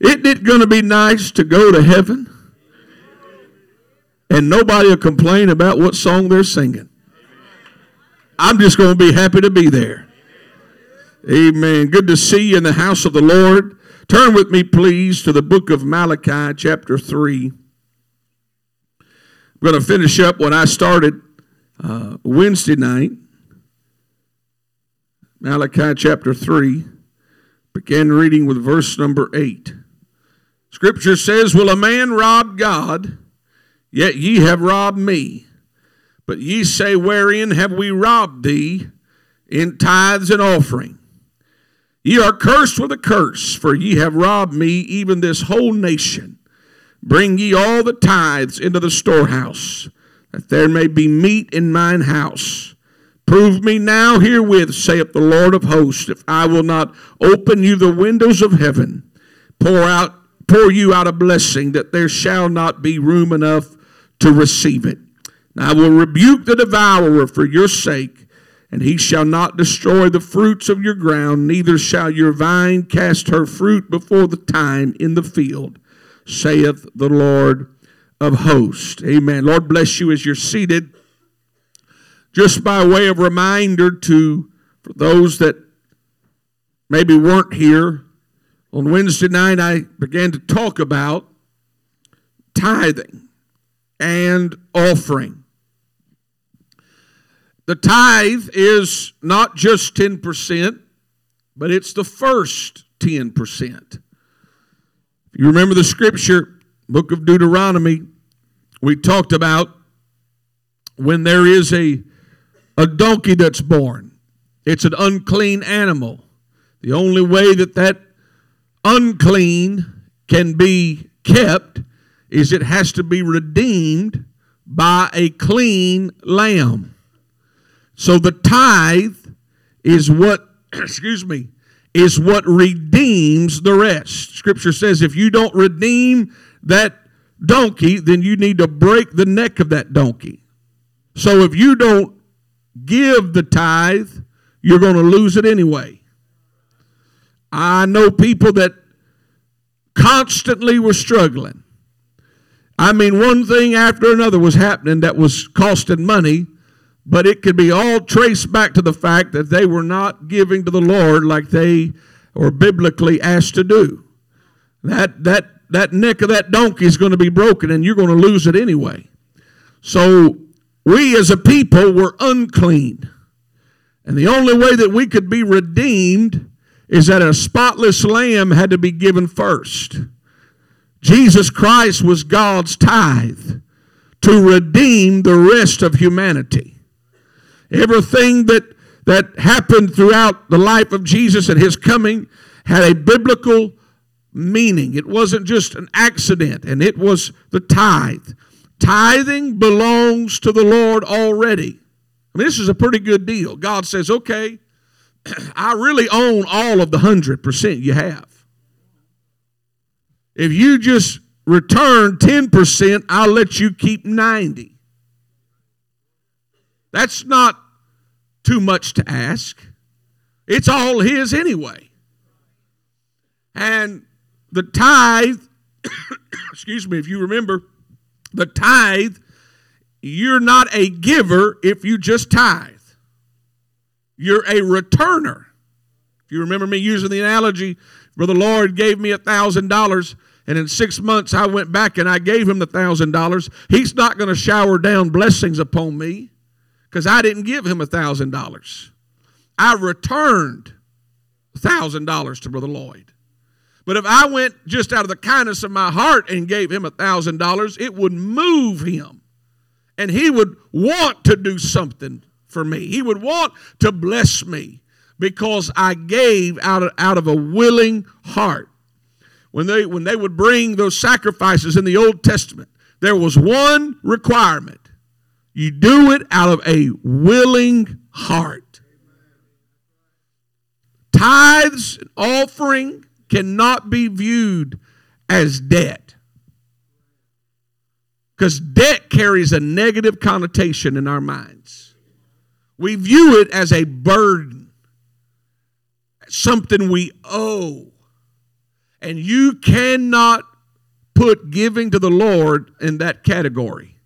Isn't it going to be nice to go to heaven? And nobody will complain about what song they're singing. I'm just going to be happy to be there. Amen. Good to see you in the house of the Lord. Turn with me, please, to the book of Malachi, chapter 3. I'm going to finish up what I started uh, Wednesday night. Malachi chapter 3. Began reading with verse number 8. Scripture says, Will a man rob God? Yet ye have robbed me. But ye say, Wherein have we robbed thee? In tithes and offering. Ye are cursed with a curse, for ye have robbed me, even this whole nation. Bring ye all the tithes into the storehouse, that there may be meat in mine house. Prove me now herewith, saith the Lord of hosts, if I will not open you the windows of heaven, pour out pour you out a blessing that there shall not be room enough to receive it. I will rebuke the devourer for your sake, and he shall not destroy the fruits of your ground, neither shall your vine cast her fruit before the time in the field, saith the Lord of hosts. Amen. Lord bless you as you're seated. Just by way of reminder to for those that maybe weren't here, on Wednesday night I began to talk about tithing and offering. The tithe is not just 10%, but it's the first 10%. If you remember the scripture, book of Deuteronomy, we talked about when there is a, a donkey that's born, it's an unclean animal. The only way that that unclean can be kept is it has to be redeemed by a clean lamb. So the tithe is what, excuse me, is what redeems the rest. Scripture says if you don't redeem that donkey, then you need to break the neck of that donkey. So if you don't give the tithe, you're going to lose it anyway. I know people that constantly were struggling. I mean, one thing after another was happening that was costing money, but it could be all traced back to the fact that they were not giving to the Lord like they were biblically asked to do. That, that, that neck of that donkey is going to be broken and you're going to lose it anyway. So we as a people were unclean. And the only way that we could be redeemed is that a spotless lamb had to be given first. Jesus Christ was God's tithe to redeem the rest of humanity. Everything that, that happened throughout the life of Jesus and his coming had a biblical meaning. It wasn't just an accident, and it was the tithe. Tithing belongs to the Lord already. I mean, this is a pretty good deal. God says, okay, I really own all of the 100% you have. If you just return 10%, I'll let you keep 90. That's not too much to ask. It's all his anyway. And the tithe, excuse me, if you remember, the tithe, you're not a giver if you just tithe. You're a returner. If you remember me using the analogy, Brother Lloyd gave me a thousand dollars, and in six months I went back and I gave him the thousand dollars. He's not going to shower down blessings upon me because I didn't give him a thousand dollars. I returned a thousand dollars to Brother Lloyd. But if I went just out of the kindness of my heart and gave him a thousand dollars, it would move him. And he would want to do something for me. He would want to bless me because I gave out of, out of a willing heart. When they, when they would bring those sacrifices in the Old Testament, there was one requirement you do it out of a willing heart. Tithes and offering cannot be viewed as debt. Because debt carries a negative connotation in our minds. We view it as a burden, something we owe. And you cannot put giving to the Lord in that category.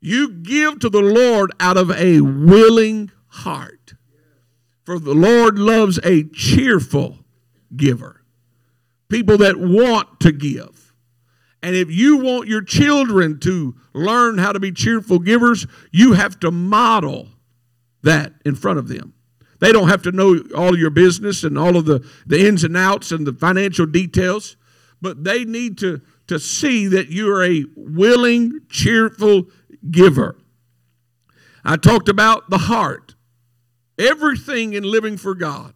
You give to the Lord out of a willing heart. For the Lord loves a cheerful giver, people that want to give. And if you want your children to learn how to be cheerful givers, you have to model that in front of them. They don't have to know all your business and all of the, the ins and outs and the financial details, but they need to, to see that you're a willing, cheerful giver. I talked about the heart. Everything in living for God,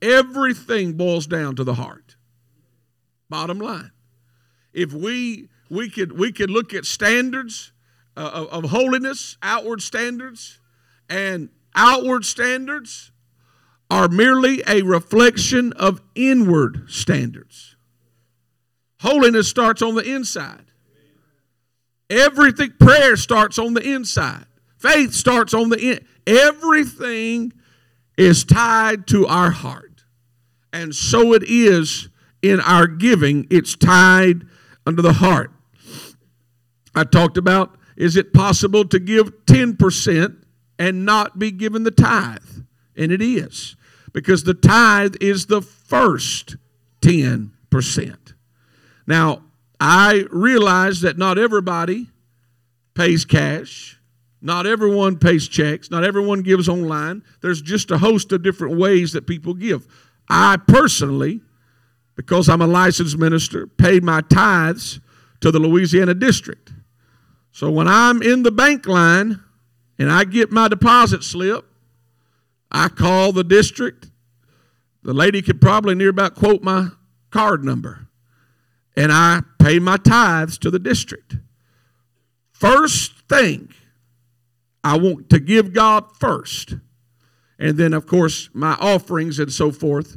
everything boils down to the heart. Bottom line. If we we could we could look at standards uh, of, of holiness, outward standards, and outward standards are merely a reflection of inward standards. Holiness starts on the inside. Everything, prayer starts on the inside. Faith starts on the in. Everything is tied to our heart. And so it is in our giving, it's tied under the heart. I talked about is it possible to give 10% and not be given the tithe? And it is, because the tithe is the first 10%. Now, I realize that not everybody pays cash. Not everyone pays checks. Not everyone gives online. There's just a host of different ways that people give. I personally, because I'm a licensed minister, pay my tithes to the Louisiana district. So when I'm in the bank line and I get my deposit slip, I call the district. The lady could probably near about quote my card number. And I pay my tithes to the district. First thing, I want to give God first. And then, of course, my offerings and so forth,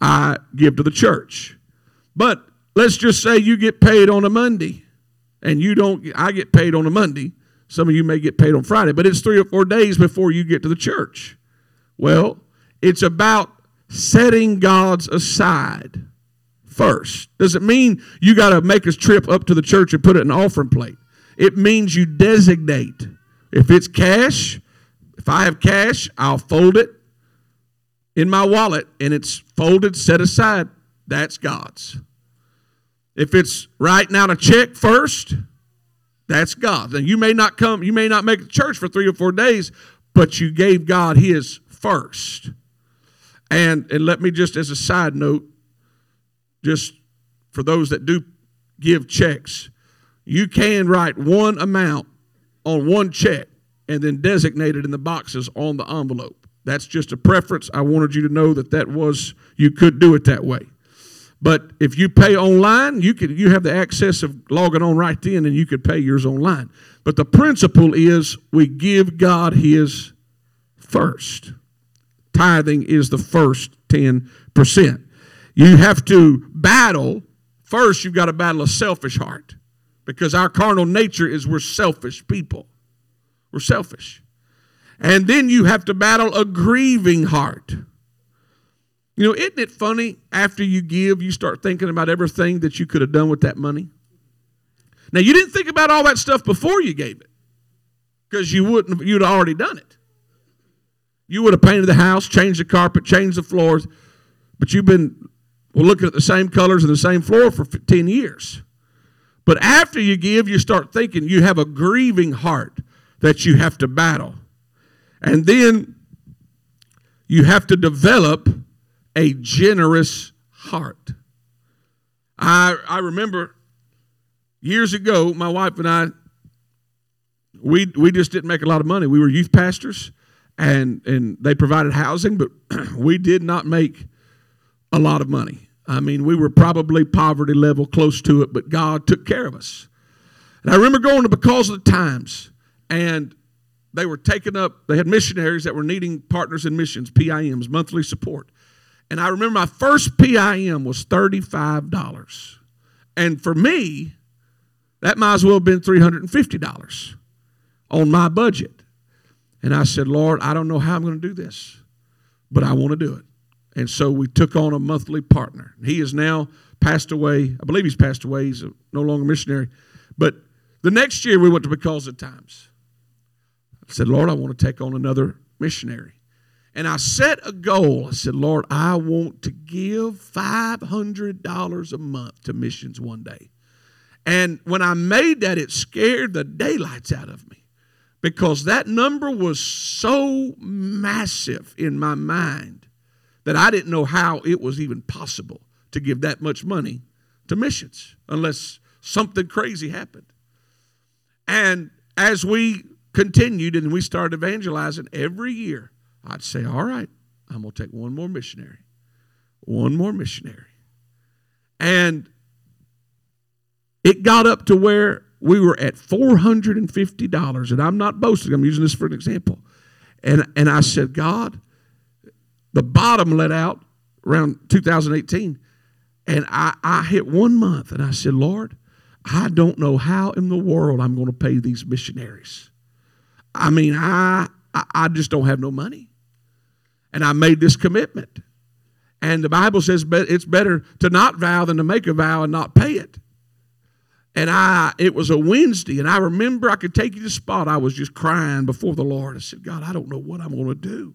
I give to the church. But let's just say you get paid on a Monday and you don't, I get paid on a Monday some of you may get paid on Friday, but it's three or four days before you get to the church. Well, it's about setting God's aside first. Does it mean you got to make a trip up to the church and put it in an offering plate? It means you designate. If it's cash, if I have cash, I'll fold it in my wallet and it's folded, set aside. That's God's. If it's writing out a check first, that's God. And you may not come, you may not make a church for three or four days, but you gave God his first. And and let me just as a side note, just for those that do give checks, you can write one amount on one check and then designate it in the boxes on the envelope. That's just a preference. I wanted you to know that that was you could do it that way. But if you pay online, you can you have the access of logging on right then and you could pay yours online. But the principle is we give God his first. Tithing is the first 10%. You have to battle first you've got to battle a selfish heart because our carnal nature is we're selfish people. We're selfish. And then you have to battle a grieving heart. You know, isn't it funny after you give, you start thinking about everything that you could have done with that money? Now, you didn't think about all that stuff before you gave it because you wouldn't, you'd already done it. You would have painted the house, changed the carpet, changed the floors, but you've been looking at the same colors and the same floor for 10 years. But after you give, you start thinking you have a grieving heart that you have to battle. And then you have to develop a generous heart. I, I remember years ago, my wife and I, we, we just didn't make a lot of money. We were youth pastors, and, and they provided housing, but we did not make a lot of money. I mean, we were probably poverty level close to it, but God took care of us. And I remember going to Because of the Times, and they were taking up, they had missionaries that were needing partners in missions, PIMs, monthly support. And I remember my first PIM was $35. And for me, that might as well have been $350 on my budget. And I said, Lord, I don't know how I'm going to do this, but I want to do it. And so we took on a monthly partner. He is now passed away. I believe he's passed away. He's no longer a missionary. But the next year we went to Because of Times. I said, Lord, I want to take on another missionary. And I set a goal. I said, Lord, I want to give $500 a month to missions one day. And when I made that, it scared the daylights out of me because that number was so massive in my mind that I didn't know how it was even possible to give that much money to missions unless something crazy happened. And as we continued and we started evangelizing every year, I'd say, All right, I'm going to take one more missionary. One more missionary. And it got up to where we were at $450. And I'm not boasting, I'm using this for an example. And, and I said, God, the bottom let out around 2018. And I, I hit one month and I said, Lord, I don't know how in the world I'm going to pay these missionaries. I mean, I, I just don't have no money. And I made this commitment. And the Bible says it's better to not vow than to make a vow and not pay it. And I, it was a Wednesday, and I remember I could take you to the spot. I was just crying before the Lord. I said, God, I don't know what I'm going to do.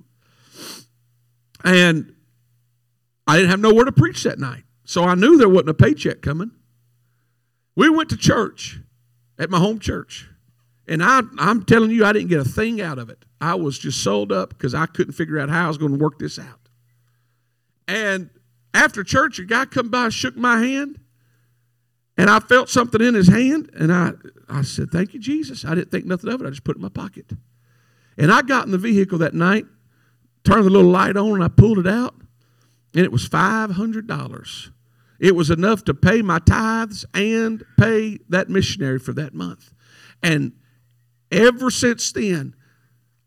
And I didn't have nowhere to preach that night. So I knew there wasn't a paycheck coming. We went to church at my home church. And I, I'm telling you, I didn't get a thing out of it. I was just sold up because I couldn't figure out how I was going to work this out. And after church, a guy come by, shook my hand, and I felt something in his hand, and I, I said, Thank you, Jesus. I didn't think nothing of it. I just put it in my pocket. And I got in the vehicle that night, turned the little light on, and I pulled it out, and it was $500. It was enough to pay my tithes and pay that missionary for that month. And ever since then,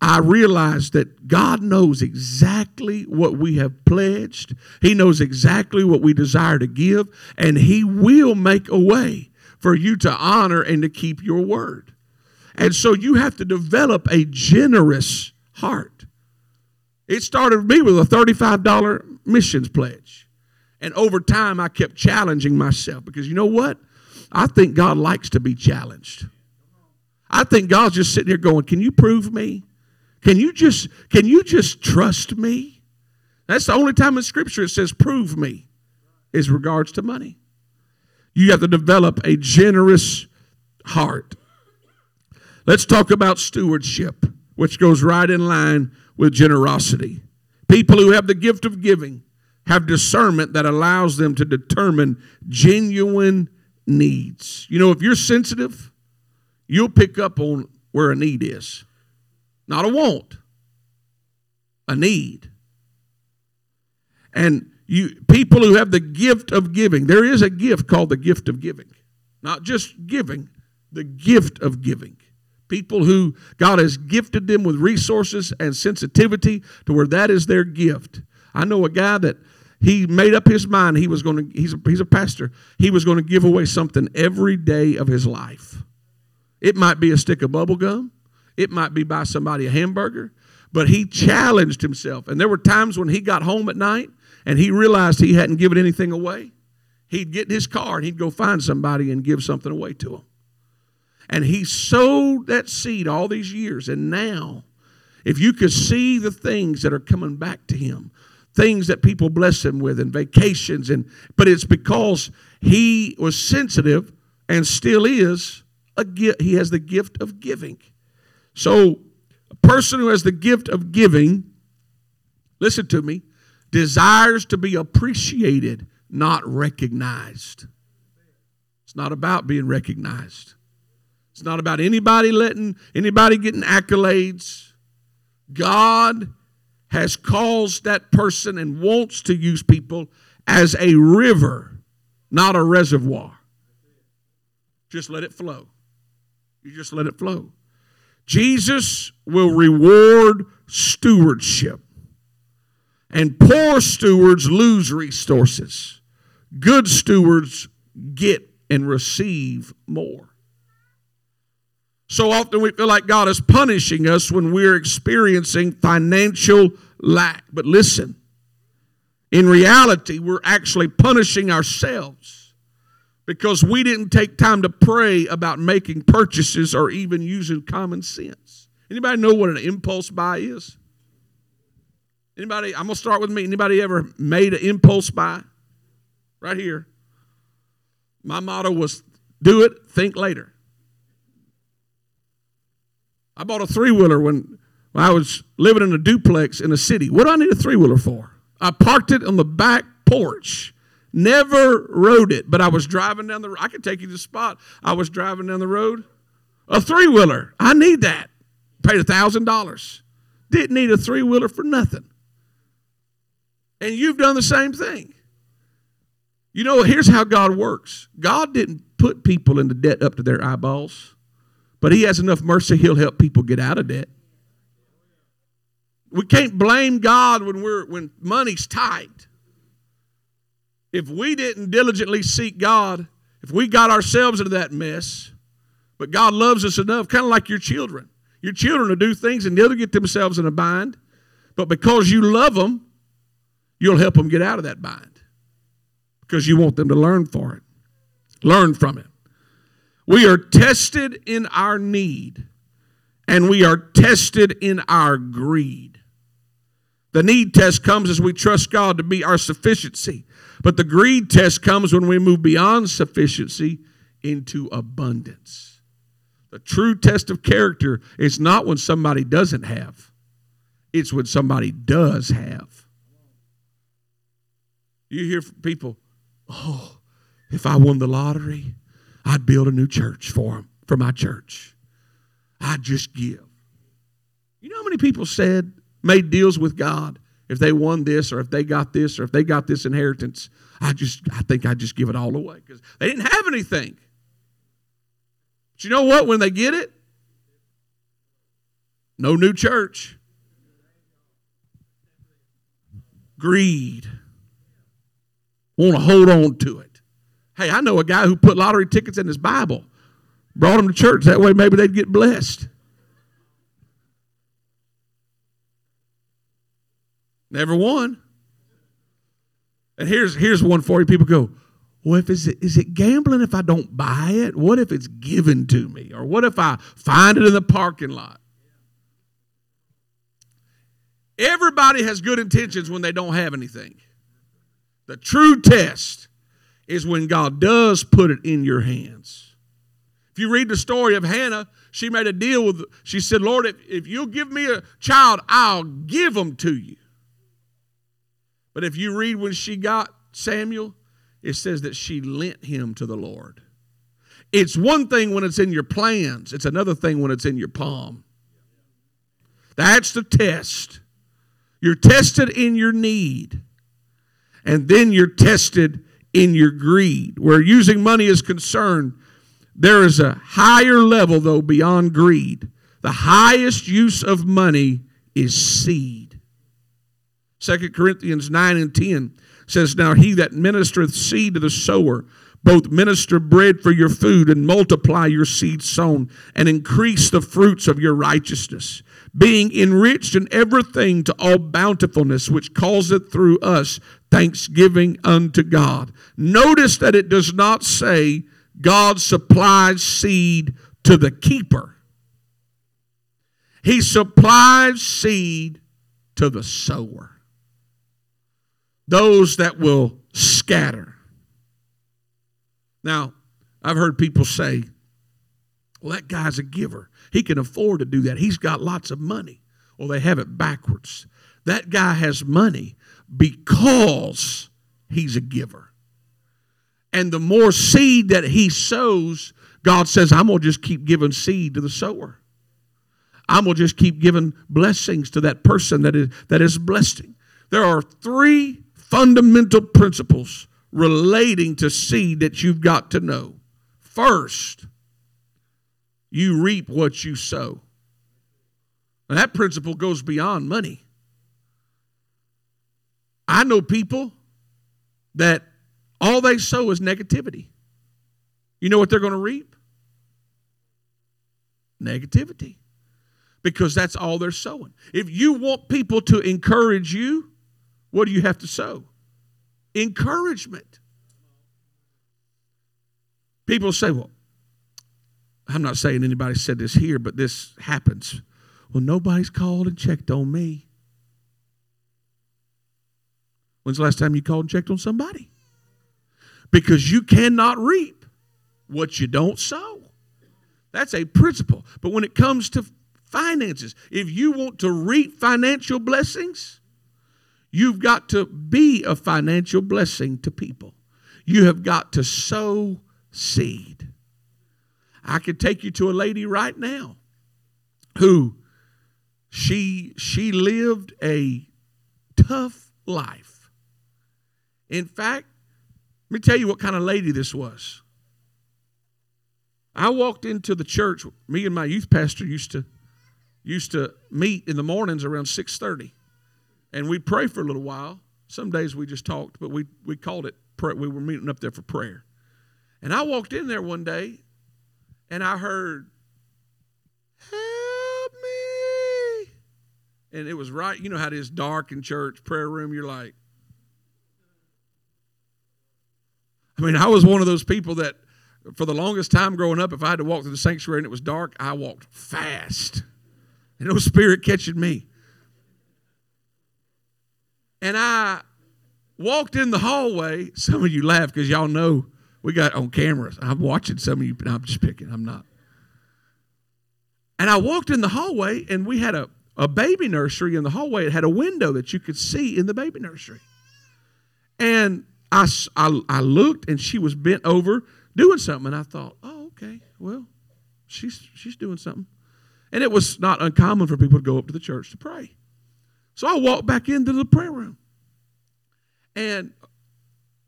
I realized that God knows exactly what we have pledged. He knows exactly what we desire to give, and He will make a way for you to honor and to keep your word. And so you have to develop a generous heart. It started with me with a $35 missions pledge. And over time, I kept challenging myself because you know what? I think God likes to be challenged. I think God's just sitting here going, Can you prove me? Can you just can you just trust me? That's the only time in scripture it says prove me is regards to money. You have to develop a generous heart. Let's talk about stewardship, which goes right in line with generosity. People who have the gift of giving have discernment that allows them to determine genuine needs. You know, if you're sensitive, you'll pick up on where a need is. Not a want, a need. And you people who have the gift of giving, there is a gift called the gift of giving. Not just giving, the gift of giving. People who God has gifted them with resources and sensitivity to where that is their gift. I know a guy that he made up his mind he was going to he's a, he's a pastor he was going to give away something every day of his life it might be a stick of bubble gum it might be buy somebody a hamburger, but he challenged himself. And there were times when he got home at night and he realized he hadn't given anything away. He'd get in his car and he'd go find somebody and give something away to them. And he sowed that seed all these years. And now, if you could see the things that are coming back to him, things that people bless him with and vacations and but it's because he was sensitive and still is a gift he has the gift of giving so, a person who has the gift of giving, listen to me, desires to be appreciated, not recognized. It's not about being recognized. It's not about anybody letting anybody getting accolades. God has caused that person and wants to use people as a river, not a reservoir. Just let it flow. You just let it flow. Jesus will reward stewardship. And poor stewards lose resources. Good stewards get and receive more. So often we feel like God is punishing us when we're experiencing financial lack. But listen, In reality, we're actually punishing ourselves because we didn't take time to pray about making purchases or even using common sense. Anybody know what an impulse buy is? Anybody, I'm going to start with me. Anybody ever made an impulse buy? Right here. My motto was do it, think later. I bought a three wheeler when, I was living in a duplex in a city. What do I need a three wheeler for? I parked it on the back porch. Never rode it, but I was driving down the road. I could take you to the spot. I was driving down the road. A three wheeler. I need that. Paid a thousand dollars. Didn't need a three wheeler for nothing. And you've done the same thing. You know, here's how God works God didn't put people into debt up to their eyeballs, but He has enough mercy, He'll help people get out of debt. We can't blame God when we're when money's tight. If we didn't diligently seek God, if we got ourselves into that mess, but God loves us enough, kind of like your children. Your children will do things and they'll get themselves in a bind, but because you love them, you'll help them get out of that bind because you want them to learn for it, learn from it. We are tested in our need, and we are tested in our greed. The need test comes as we trust God to be our sufficiency, but the greed test comes when we move beyond sufficiency into abundance. The true test of character is not when somebody doesn't have, it's when somebody does have. You hear people, oh, if I won the lottery, I'd build a new church for them, for my church. I'd just give. You know how many people said, made deals with God if they won this or if they got this or if they got this inheritance? I just, I think I'd just give it all away because they didn't have anything. But you know what? When they get it, no new church. Greed want to hold on to it. Hey, I know a guy who put lottery tickets in his Bible, brought them to church. That way, maybe they'd get blessed. Never won. And here's here's one for you. People go, well, if is it, is it gambling if I don't buy it? What if it's given to me? Or what if I find it in the parking lot? Everybody has good intentions when they don't have anything. The true test is when God does put it in your hands. If you read the story of Hannah, she made a deal with, she said, Lord, if, if you'll give me a child, I'll give them to you. But if you read when she got Samuel, it says that she lent him to the Lord. It's one thing when it's in your plans, it's another thing when it's in your palm. That's the test. You're tested in your need and then you're tested in your greed. Where using money is concerned, there is a higher level, though, beyond greed. The highest use of money is seed. 2 Corinthians 9 and 10 says, Now he that ministereth seed to the sower, both minister bread for your food and multiply your seed sown and increase the fruits of your righteousness being enriched in everything to all bountifulness which causeth through us thanksgiving unto God. Notice that it does not say God supplies seed to the keeper. He supplies seed to the sower. Those that will scatter. Now, I've heard people say, well, that guy's a giver. He can afford to do that. He's got lots of money. Well, they have it backwards. That guy has money because he's a giver. And the more seed that he sows, God says, I'm going to just keep giving seed to the sower. I'm going to just keep giving blessings to that person that is, that is blessing. There are three fundamental principles relating to seed that you've got to know. First, you reap what you sow. And that principle goes beyond money. I know people that all they sow is negativity. You know what they're going to reap? Negativity. Because that's all they're sowing. If you want people to encourage you, what do you have to sow? encouragement. People say, well, I'm not saying anybody said this here, but this happens. Well, nobody's called and checked on me. When's the last time you called and checked on somebody? Because you cannot reap what you don't sow. That's a principle. But when it comes to finances, if you want to reap financial blessings, you've got to be a financial blessing to people. You have got to sow seed. I could take you to a lady right now who she she lived a tough life. In fact, let me tell you what kind of lady this was. I walked into the church. Me and my youth pastor used to used to meet in the mornings around six thirty, and we'd pray for a little while. Some days we just talked, but we we called it. prayer. We were meeting up there for prayer. And I walked in there one day, and I heard, Help me. And it was right, you know how it is dark in church, prayer room, you're like, I mean, I was one of those people that for the longest time growing up, if I had to walk through the sanctuary and it was dark, I walked fast. And no spirit catching me. And I walked in the hallway. Some of you laugh because y'all know we got on cameras. I'm watching some of you, but I'm just picking. I'm not. And I walked in the hallway, and we had a, a baby nursery in the hallway. It had a window that you could see in the baby nursery. And I, I, I looked, and she was bent over doing something. And I thought, oh, okay, well, she's, she's doing something. And it was not uncommon for people to go up to the church to pray. So I walked back into the prayer room. And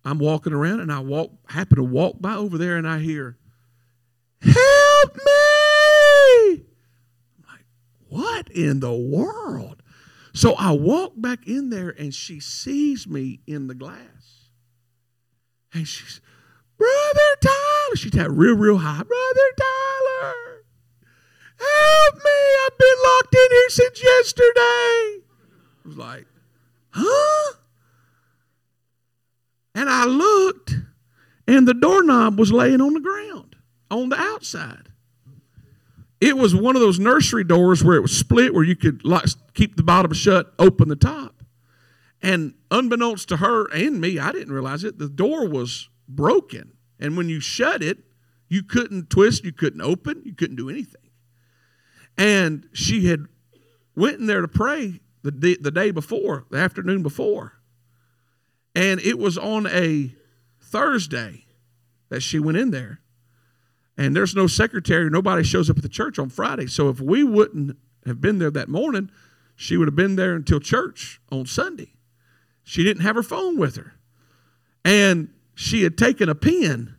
I'm walking around and I walk, happen to walk by over there and I hear, Help me! I'm like, what in the world? So I walk back in there and she sees me in the glass. And she's, Brother Tyler. She's that real, real high. Brother Tyler, help me. I've been locked in here since yesterday. I was like, huh? And I looked, and the doorknob was laying on the ground on the outside. It was one of those nursery doors where it was split, where you could like keep the bottom shut, open the top. And unbeknownst to her and me, I didn't realize it, the door was broken. And when you shut it, you couldn't twist, you couldn't open, you couldn't do anything. And she had went in there to pray the day, the day before, the afternoon before. And it was on a Thursday that she went in there. And there's no secretary, nobody shows up at the church on Friday. So if we wouldn't have been there that morning, she would have been there until church on Sunday. She didn't have her phone with her. And she had taken a pen,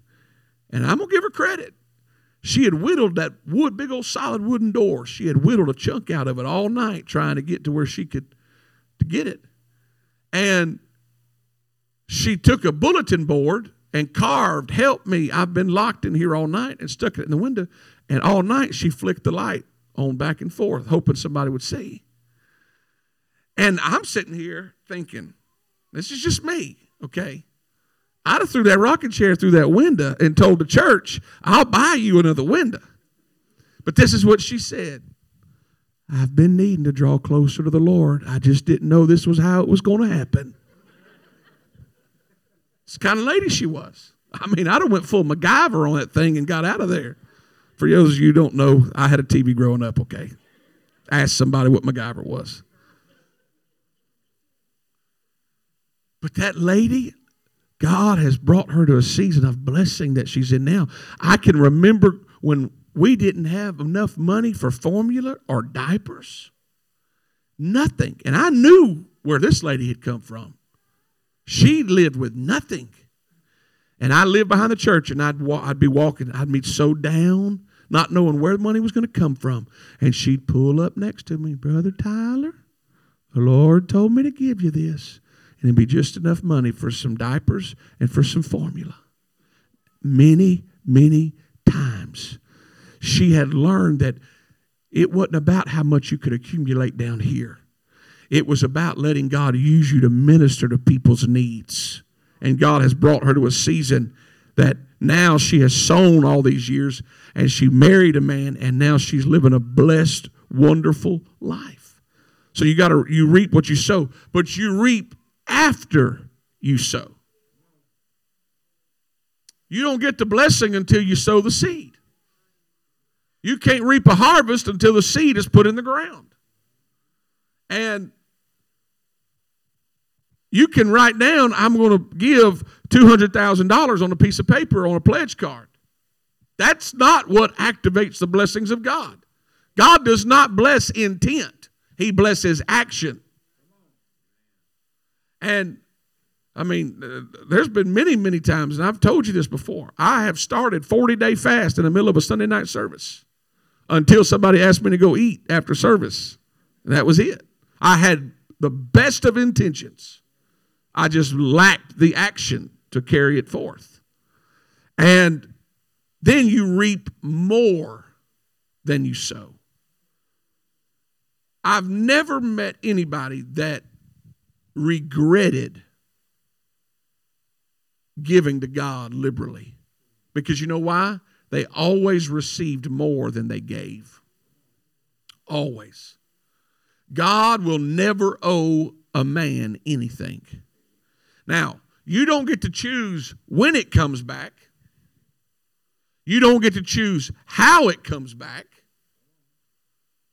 and I'm going to give her credit. She had whittled that wood, big old solid wooden door. She had whittled a chunk out of it all night trying to get to where she could to get it. And she took a bulletin board and carved, Help me, I've been locked in here all night, and stuck it in the window. And all night she flicked the light on back and forth, hoping somebody would see. And I'm sitting here thinking, this is just me, okay? I'd have threw that rocking chair through that window and told the church, I'll buy you another window. But this is what she said. I've been needing to draw closer to the Lord. I just didn't know this was how it was going to happen. It's the kind of lady she was. I mean, I'd have went full MacGyver on that thing and got out of there. For those of you who don't know, I had a TV growing up, okay? Ask somebody what MacGyver was. But that lady, God has brought her to a season of blessing that she's in now. I can remember when we didn't have enough money for formula or diapers. Nothing. And I knew where this lady had come from. She lived with nothing. And I lived behind the church, and I'd, wa- I'd be walking. I'd be so down, not knowing where the money was going to come from. And she'd pull up next to me, Brother Tyler, the Lord told me to give you this. And it'd be just enough money for some diapers and for some formula. Many, many times. She had learned that it wasn't about how much you could accumulate down here. It was about letting God use you to minister to people's needs And God has brought her to a season that now she has sown all these years and she married a man and now she's living a blessed, wonderful life. So you got to you reap what you sow, but you reap after you sow. You don't get the blessing until you sow the seed. You can't reap a harvest until the seed is put in the ground. And you can write down, I'm going to give $200,000 on a piece of paper on a pledge card. That's not what activates the blessings of God. God does not bless intent, He blesses action. And I mean, uh, there's been many, many times, and I've told you this before. I have started 40 day fast in the middle of a Sunday night service until somebody asked me to go eat after service. And that was it. I had the best of intentions. I just lacked the action to carry it forth. And then you reap more than you sow. I've never met anybody that regretted giving to God liberally. Because you know why? They always received more than they gave. Always. God will never owe a man anything. Now, you don't get to choose when it comes back. You don't get to choose how it comes back.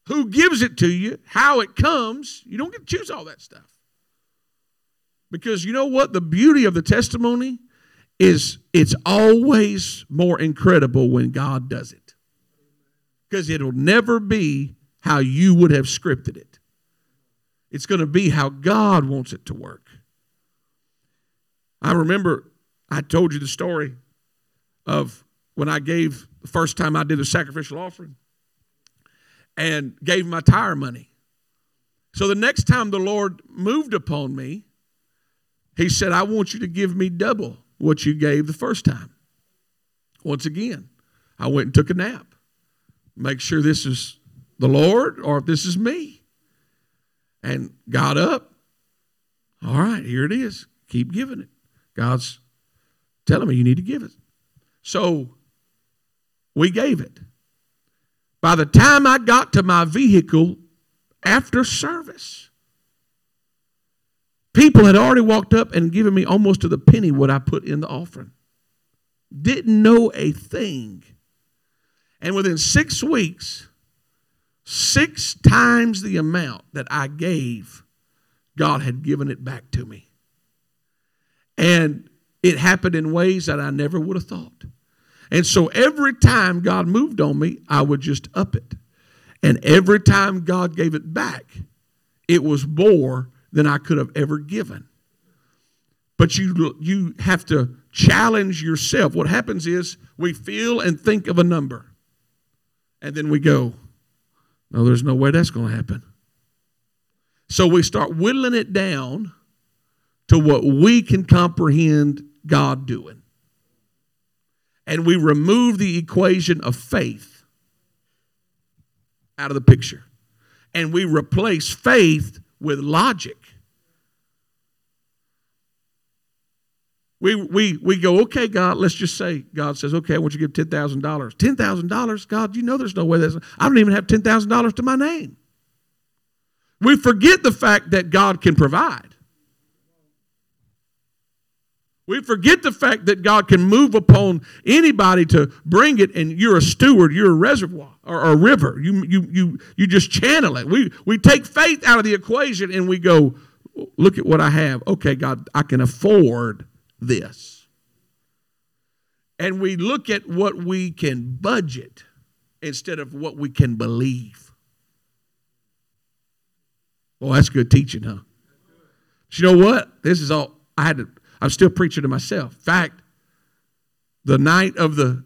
Who gives it to you, how it comes. You don't get to choose all that stuff. Because you know what? The beauty of the testimony is it's always more incredible when God does it. Because it'll never be how you would have scripted it. It's going to be how God wants it to work. I remember I told you the story of when I gave the first time I did a sacrificial offering and gave my tire money. So the next time the Lord moved upon me, He said, I want you to give me double what you gave the first time. Once again, I went and took a nap. Make sure this is the Lord or if this is me. And got up. All right, here it is. Keep giving it. God's telling me you need to give it. So we gave it. By the time I got to my vehicle after service, People had already walked up and given me almost to the penny what I put in the offering. Didn't know a thing. And within six weeks, six times the amount that I gave, God had given it back to me. And it happened in ways that I never would have thought. And so every time God moved on me, I would just up it. And every time God gave it back, it was more than I could have ever given. But you, you have to challenge yourself. What happens is we feel and think of a number, and then we go, No, there's no way that's going to happen. So we start whittling it down to what we can comprehend God doing. And we remove the equation of faith out of the picture. And we replace faith with logic. We, we, we go, okay, God, let's just say, God says, okay, I want you to give $10,000. $10,000? God, you know there's no way that's, I don't even have $10,000 to my name. We forget the fact that God can provide. We forget the fact that God can move upon anybody to bring it, and you're a steward, you're a reservoir or, a river. You, you, you, you just channel it. We, we take faith out of the equation and we go, look at what I have. Okay, God, I can afford this. And we look at what we can budget instead of what we can believe. Well, that's good teaching, huh? But you know what? This is all I had to I'm still preaching to myself. In fact, the night of the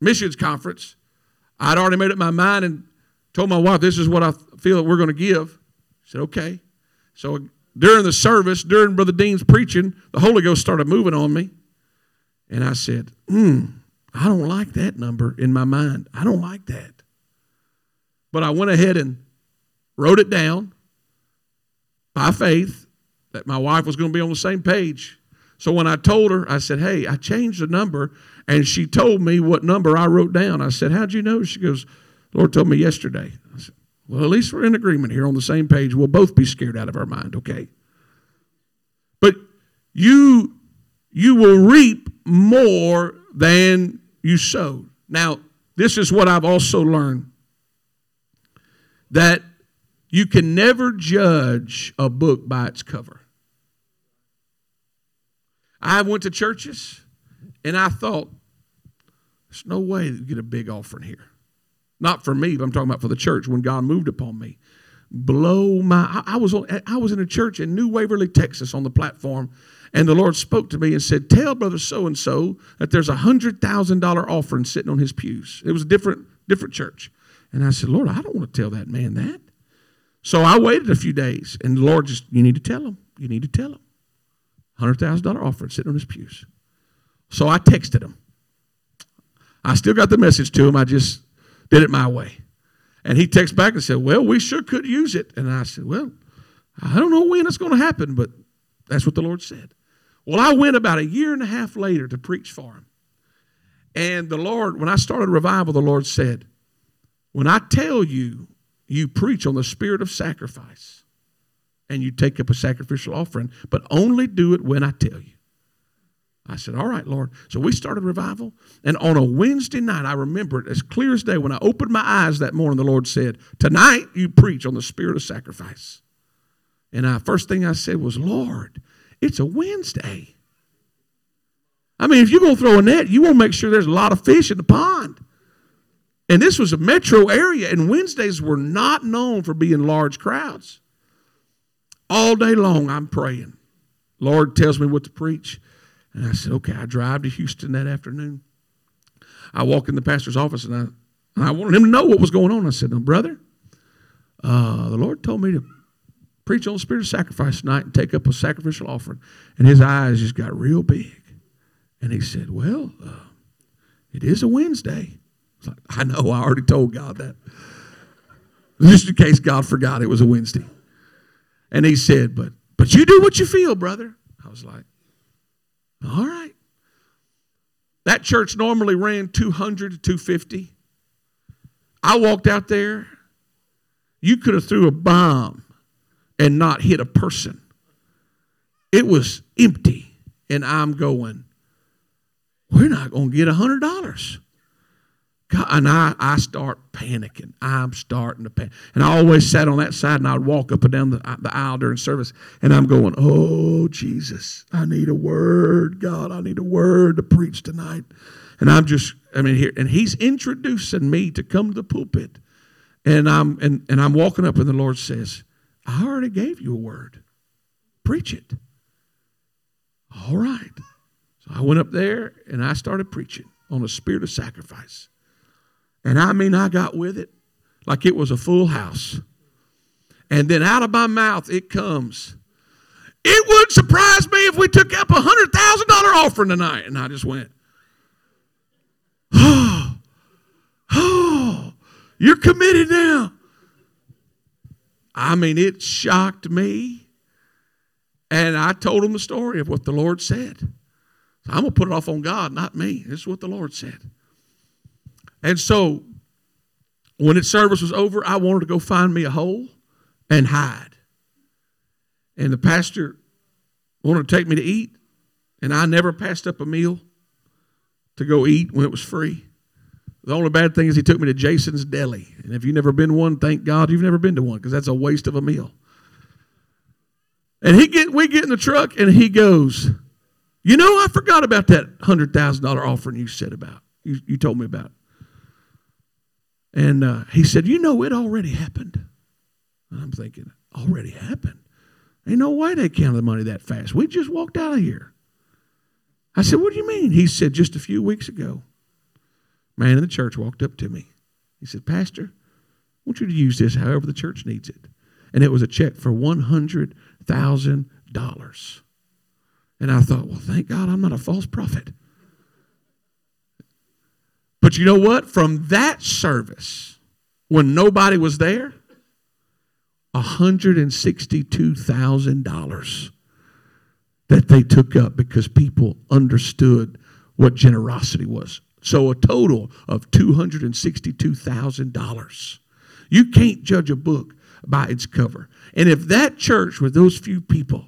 missions conference, I'd already made up my mind and told my wife, This is what I feel that we're going to give. She said, Okay. So during the service, during Brother Dean's preaching, the Holy Ghost started moving on me. And I said, Hmm, I don't like that number in my mind. I don't like that. But I went ahead and wrote it down by faith that my wife was going to be on the same page. So when I told her, I said, Hey, I changed the number. And she told me what number I wrote down. I said, How'd you know? She goes, Lord told me yesterday. I said, Well, at least we're in agreement here on the same page. We'll both be scared out of our mind, okay? But you you will reap more than you sowed. Now, this is what I've also learned that you can never judge a book by its cover. I went to churches and I thought, there's no way to get a big offering here. Not for me, but I'm talking about for the church when God moved upon me. Blow my I, was on, I was in a church in New Waverly, Texas on the platform, and the Lord spoke to me and said, Tell brother so and so that there's a hundred thousand dollar offering sitting on his pews. It was a different, different church. And I said, Lord, I don't want to tell that man that. So I waited a few days, and the Lord just, you need to tell him. You need to tell him. $100,000 offering sitting on his pews. So I texted him. I still got the message to him. I just did it my way. And he texted back and said, Well, we sure could use it. And I said, Well, I don't know when it's going to happen, but that's what the Lord said. Well, I went about a year and a half later to preach for him. And the Lord, when I started revival, the Lord said, When I tell you, you preach on the spirit of sacrifice and you take up a sacrificial offering, but only do it when I tell you. I said, All right, Lord. So we started revival. And on a Wednesday night, I remember it as clear as day. When I opened my eyes that morning, the Lord said, Tonight you preach on the spirit of sacrifice. And I first thing I said was, Lord, it's a Wednesday. I mean, if you're going to throw a net, you want to make sure there's a lot of fish in the pond. And this was a metro area, and Wednesdays were not known for being large crowds. All day long, I'm praying. Lord tells me what to preach. And I said, okay, I drive to Houston that afternoon. I walk in the pastor's office, and I, and I wanted him to know what was going on. I said, now, brother, uh, the Lord told me to preach on the spirit of sacrifice tonight and take up a sacrificial offering. And his eyes just got real big. And he said, Well, uh, it is a Wednesday. I, was like, I know, I already told God that. Just in case God forgot it was a Wednesday. And he said, But but you do what you feel, brother. I was like, all right. That church normally ran 200 to 250. I walked out there. You could have threw a bomb and not hit a person. It was empty. And I'm going, we're not going to get $100. God, and I, I start panicking. I'm starting to panic. And I always sat on that side and I'd walk up and down the, uh, the aisle during service and I'm going, Oh, Jesus, I need a word, God. I need a word to preach tonight. And I'm just, I mean, here, and he's introducing me to come to the pulpit. And I'm, and, and I'm walking up and the Lord says, I already gave you a word. Preach it. All right. So I went up there and I started preaching on the spirit of sacrifice. And I mean, I got with it like it was a full house. And then out of my mouth, it comes. It wouldn't surprise me if we took up a $100,000 offering tonight. And I just went, oh, oh, you're committed now. I mean, it shocked me. And I told him the story of what the Lord said. So I'm going to put it off on God, not me. This is what the Lord said. And so when its service was over, I wanted to go find me a hole and hide. And the pastor wanted to take me to eat, and I never passed up a meal to go eat when it was free. The only bad thing is he took me to Jason's Deli. And if you've never been one, thank God you've never been to one because that's a waste of a meal. And he get we get in the truck and he goes, You know, I forgot about that hundred thousand dollar offering you said about. You, you told me about. And uh, he said, You know, it already happened. And I'm thinking, already happened. Ain't no way they counted the money that fast. We just walked out of here. I said, What do you mean? He said, Just a few weeks ago, man in the church walked up to me. He said, Pastor, I want you to use this however the church needs it. And it was a check for $100,000. And I thought, well, thank God I'm not a false prophet. But you know what? From that service, when nobody was there, $162,000 that they took up because people understood what generosity was. So a total of $262,000. You can't judge a book by its cover. And if that church with those few people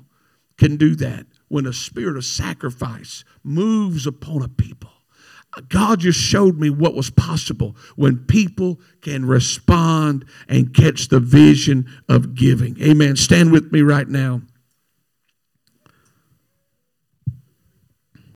can do that, when a spirit of sacrifice moves upon a people, God just showed me what was possible when people can respond and catch the vision of giving. Amen. Stand with me right now.